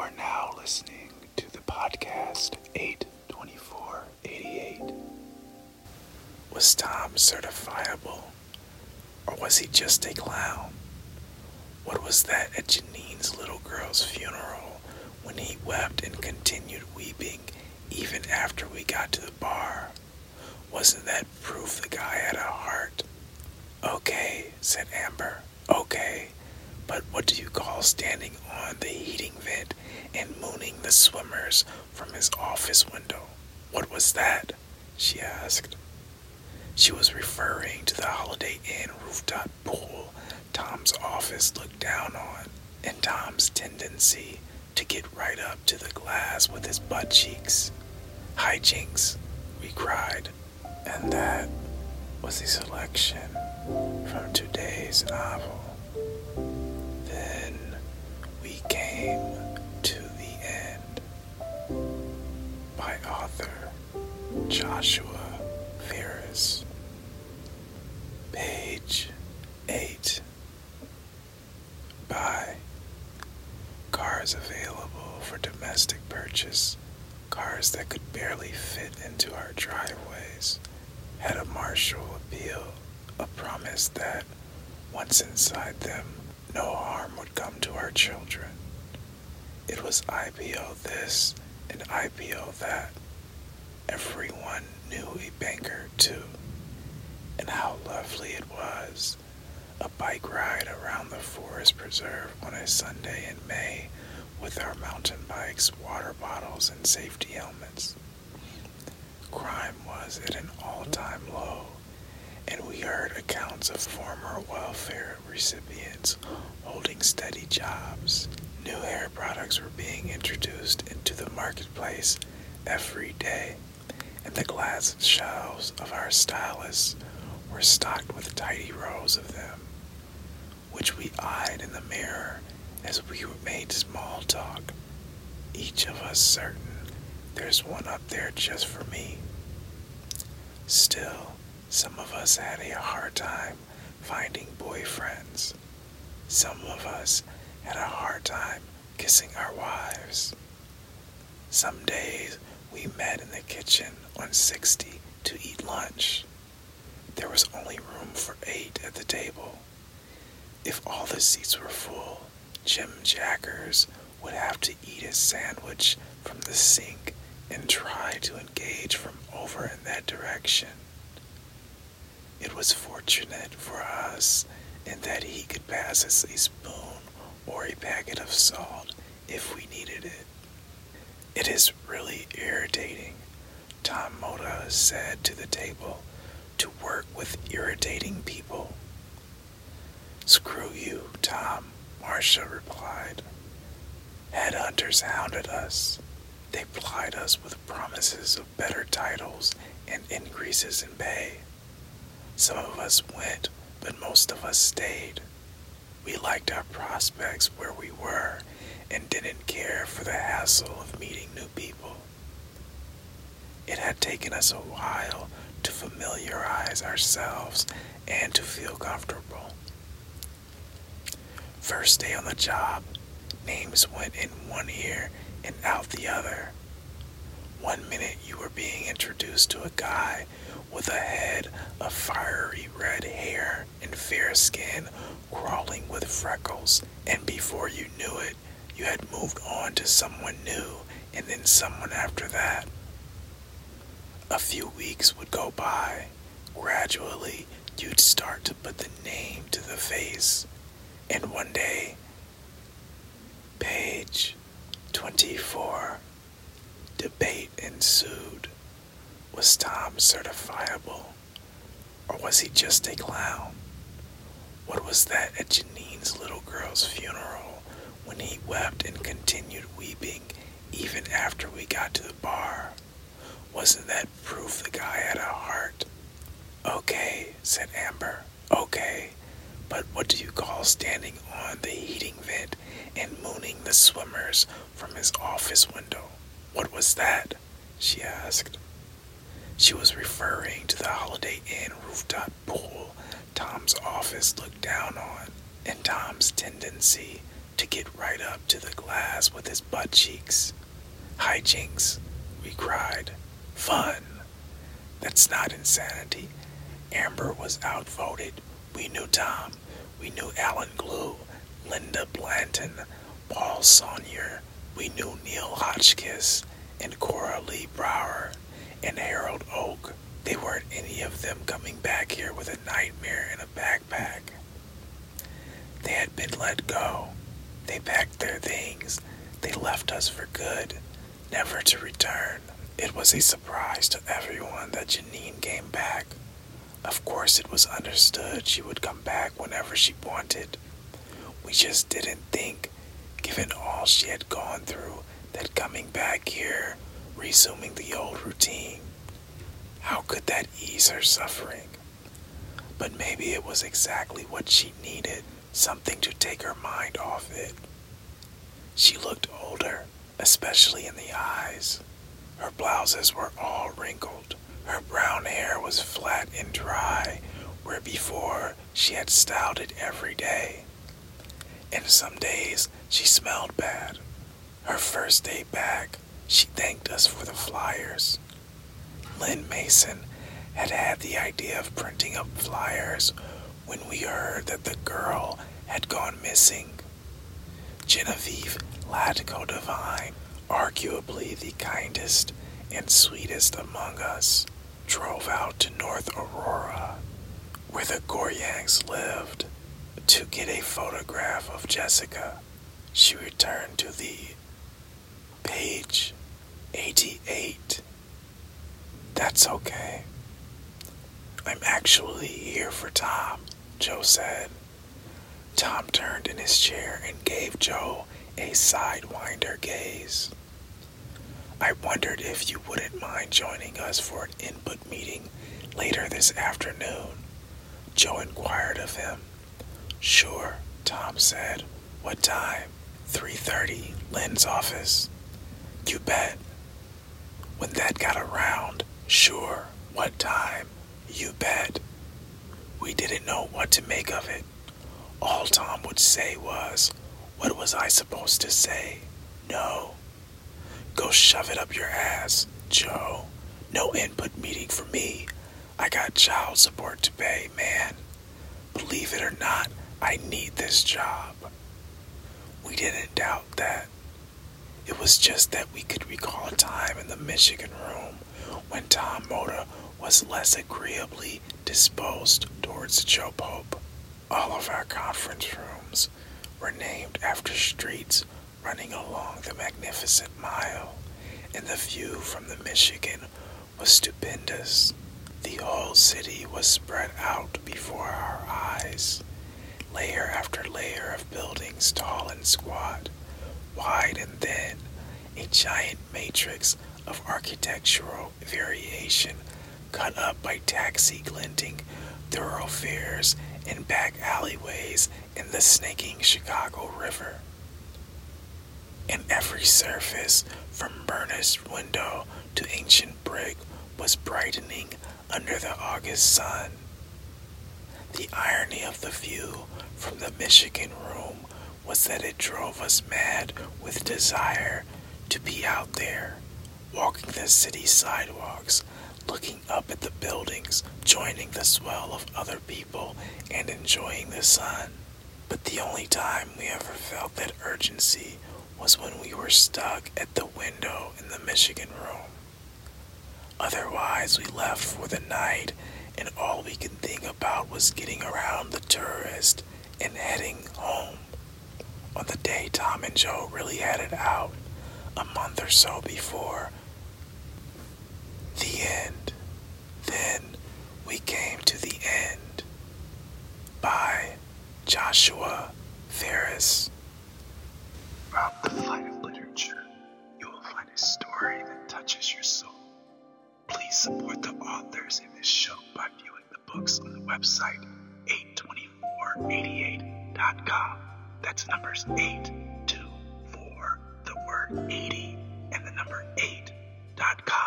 are now listening to the podcast 82488. Was Tom certifiable? Or was he just a clown? What was that at Janine's little girl's funeral when he wept and continued weeping even after we got to the bar? Wasn't that proof the guy had a heart? Okay, said Amber. Okay. But what do you call standing on the heating vent and mooning the swimmers from his office window? What was that? she asked. She was referring to the Holiday Inn rooftop pool Tom's office looked down on, and Tom's tendency to get right up to the glass with his butt cheeks. Hijinks, we cried, and that was the selection from today's novel. Joshua Ferris. Page 8. Buy. Cars available for domestic purchase. Cars that could barely fit into our driveways. Had a martial appeal, a promise that, once inside them, no harm would come to our children. It was IPO this and IPO that. Everyone knew a banker too. And how lovely it was. A bike ride around the forest preserve on a Sunday in May with our mountain bikes, water bottles, and safety helmets. Crime was at an all time low and we heard accounts of former welfare recipients holding steady jobs. New hair products were being introduced into the marketplace every day, and the glass shelves of our stylists were stocked with tidy rows of them, which we eyed in the mirror as we made small talk, each of us certain there's one up there just for me. Still, some of us had a hard time finding boyfriends. Some of us had a hard time kissing our wives. Some days we met in the kitchen on 60 to eat lunch. There was only room for eight at the table. If all the seats were full, Jim Jackers would have to eat his sandwich from the sink and try to engage from over in that direction. It was fortunate for us in that he could pass us a spoon or a packet of salt if we needed it. It is really irritating, Tom Mota said to the table, to work with irritating people. Screw you, Tom, Marcia replied. Headhunters hounded us. They plied us with promises of better titles and increases in pay. Some of us went, but most of us stayed. We liked our prospects where we were and didn't care for the hassle of meeting new people. It had taken us a while to familiarize ourselves and to feel comfortable. First day on the job, names went in one ear and out the other. One minute you were being introduced to a guy with a head of fiery red hair and fair skin crawling with freckles, and before you knew it, you had moved on to someone new and then someone after that. A few weeks would go by. Gradually, you'd start to put the name to the face. And one day, page 24, debate ensued. Was Tom certifiable? Or was he just a clown? What was that at Janine's little girl's funeral when he wept and continued weeping even after we got to the bar? Wasn't that proof the guy had a heart? Okay, said Amber. Okay, but what do you call standing on the heating vent and mooning the swimmers from his office window? What was that? she asked. She was referring to the Holiday Inn rooftop pool Tom's office looked down on, and Tom's tendency to get right up to the glass with his butt cheeks. Hijinks, we cried. Fun. That's not insanity. Amber was outvoted. We knew Tom. We knew Alan Glue, Linda Blanton, Paul Sonier. We knew Neil Hotchkiss and Cora Lee Brower and Harold Oak. They weren't any of them coming back here with a nightmare in a backpack. They had been let go. They packed their things. They left us for good, never to return. It was a surprise to everyone that Janine came back. Of course, it was understood she would come back whenever she wanted. We just didn't think, given all she had gone through, that coming back here, resuming the old routine, how could that ease her suffering? But maybe it was exactly what she needed something to take her mind off it. She looked older, especially in the eyes. Her blouses were all wrinkled. Her brown hair was flat and dry, where before she had styled it every day. And some days she smelled bad. Her first day back, she thanked us for the flyers. Lynn Mason had had the idea of printing up flyers when we heard that the girl had gone missing. Genevieve Latko-Devine, arguably the kindest and sweetest among us, drove out to North Aurora, where the Gorjancs lived, to get a photograph of Jessica. She returned to the page 88. That's okay. I'm actually here for Tom, Joe said. Tom turned in his chair and gave Joe a sidewinder gaze. I wondered if you wouldn't mind joining us for an input meeting later this afternoon. Joe inquired of him. Sure, Tom said. What time? 3:30, Lynn's office. You bet. When that got around, sure, what time? You bet. We didn't know what to make of it. All Tom would say was, What was I supposed to say? No. Go shove it up your ass, Joe. No input meeting for me. I got child support to pay, man. Believe it or not, I need this job. We didn't doubt that. It was just that we could recall a time in the Michigan room when Tom Mota was less agreeably disposed towards Joe Pope. All of our conference rooms were named after streets running along the magnificent mile, and the view from the Michigan was stupendous. The whole city was spread out before our eyes, layer after layer of buildings tall and squat, wide and thin, a giant matrix of architectural variation cut up by taxi glinting thoroughfares and back alleyways in the snaking Chicago River. And every surface, from burnished window to ancient brick, was brightening under the August sun. The irony of the view from the Michigan room was that it drove us mad with desire to be out there, walking the city sidewalks, looking up at the buildings, joining the swell of other people, and enjoying the sun. But the only time we ever felt that urgency was when we were stuck at the window in the Michigan room. Otherwise, we left for the night, and all we could think about was getting around the tourist and heading home. On the day Tom and Joe really had it out, a month or so before, the end. Then we came to the end. By Joshua Ferris. Throughout the flight of literature, you will find a story that touches your soul. Please support the authors in this show by viewing the books on the website 82488.com. That's numbers 824, the word 80, and the number 8.com.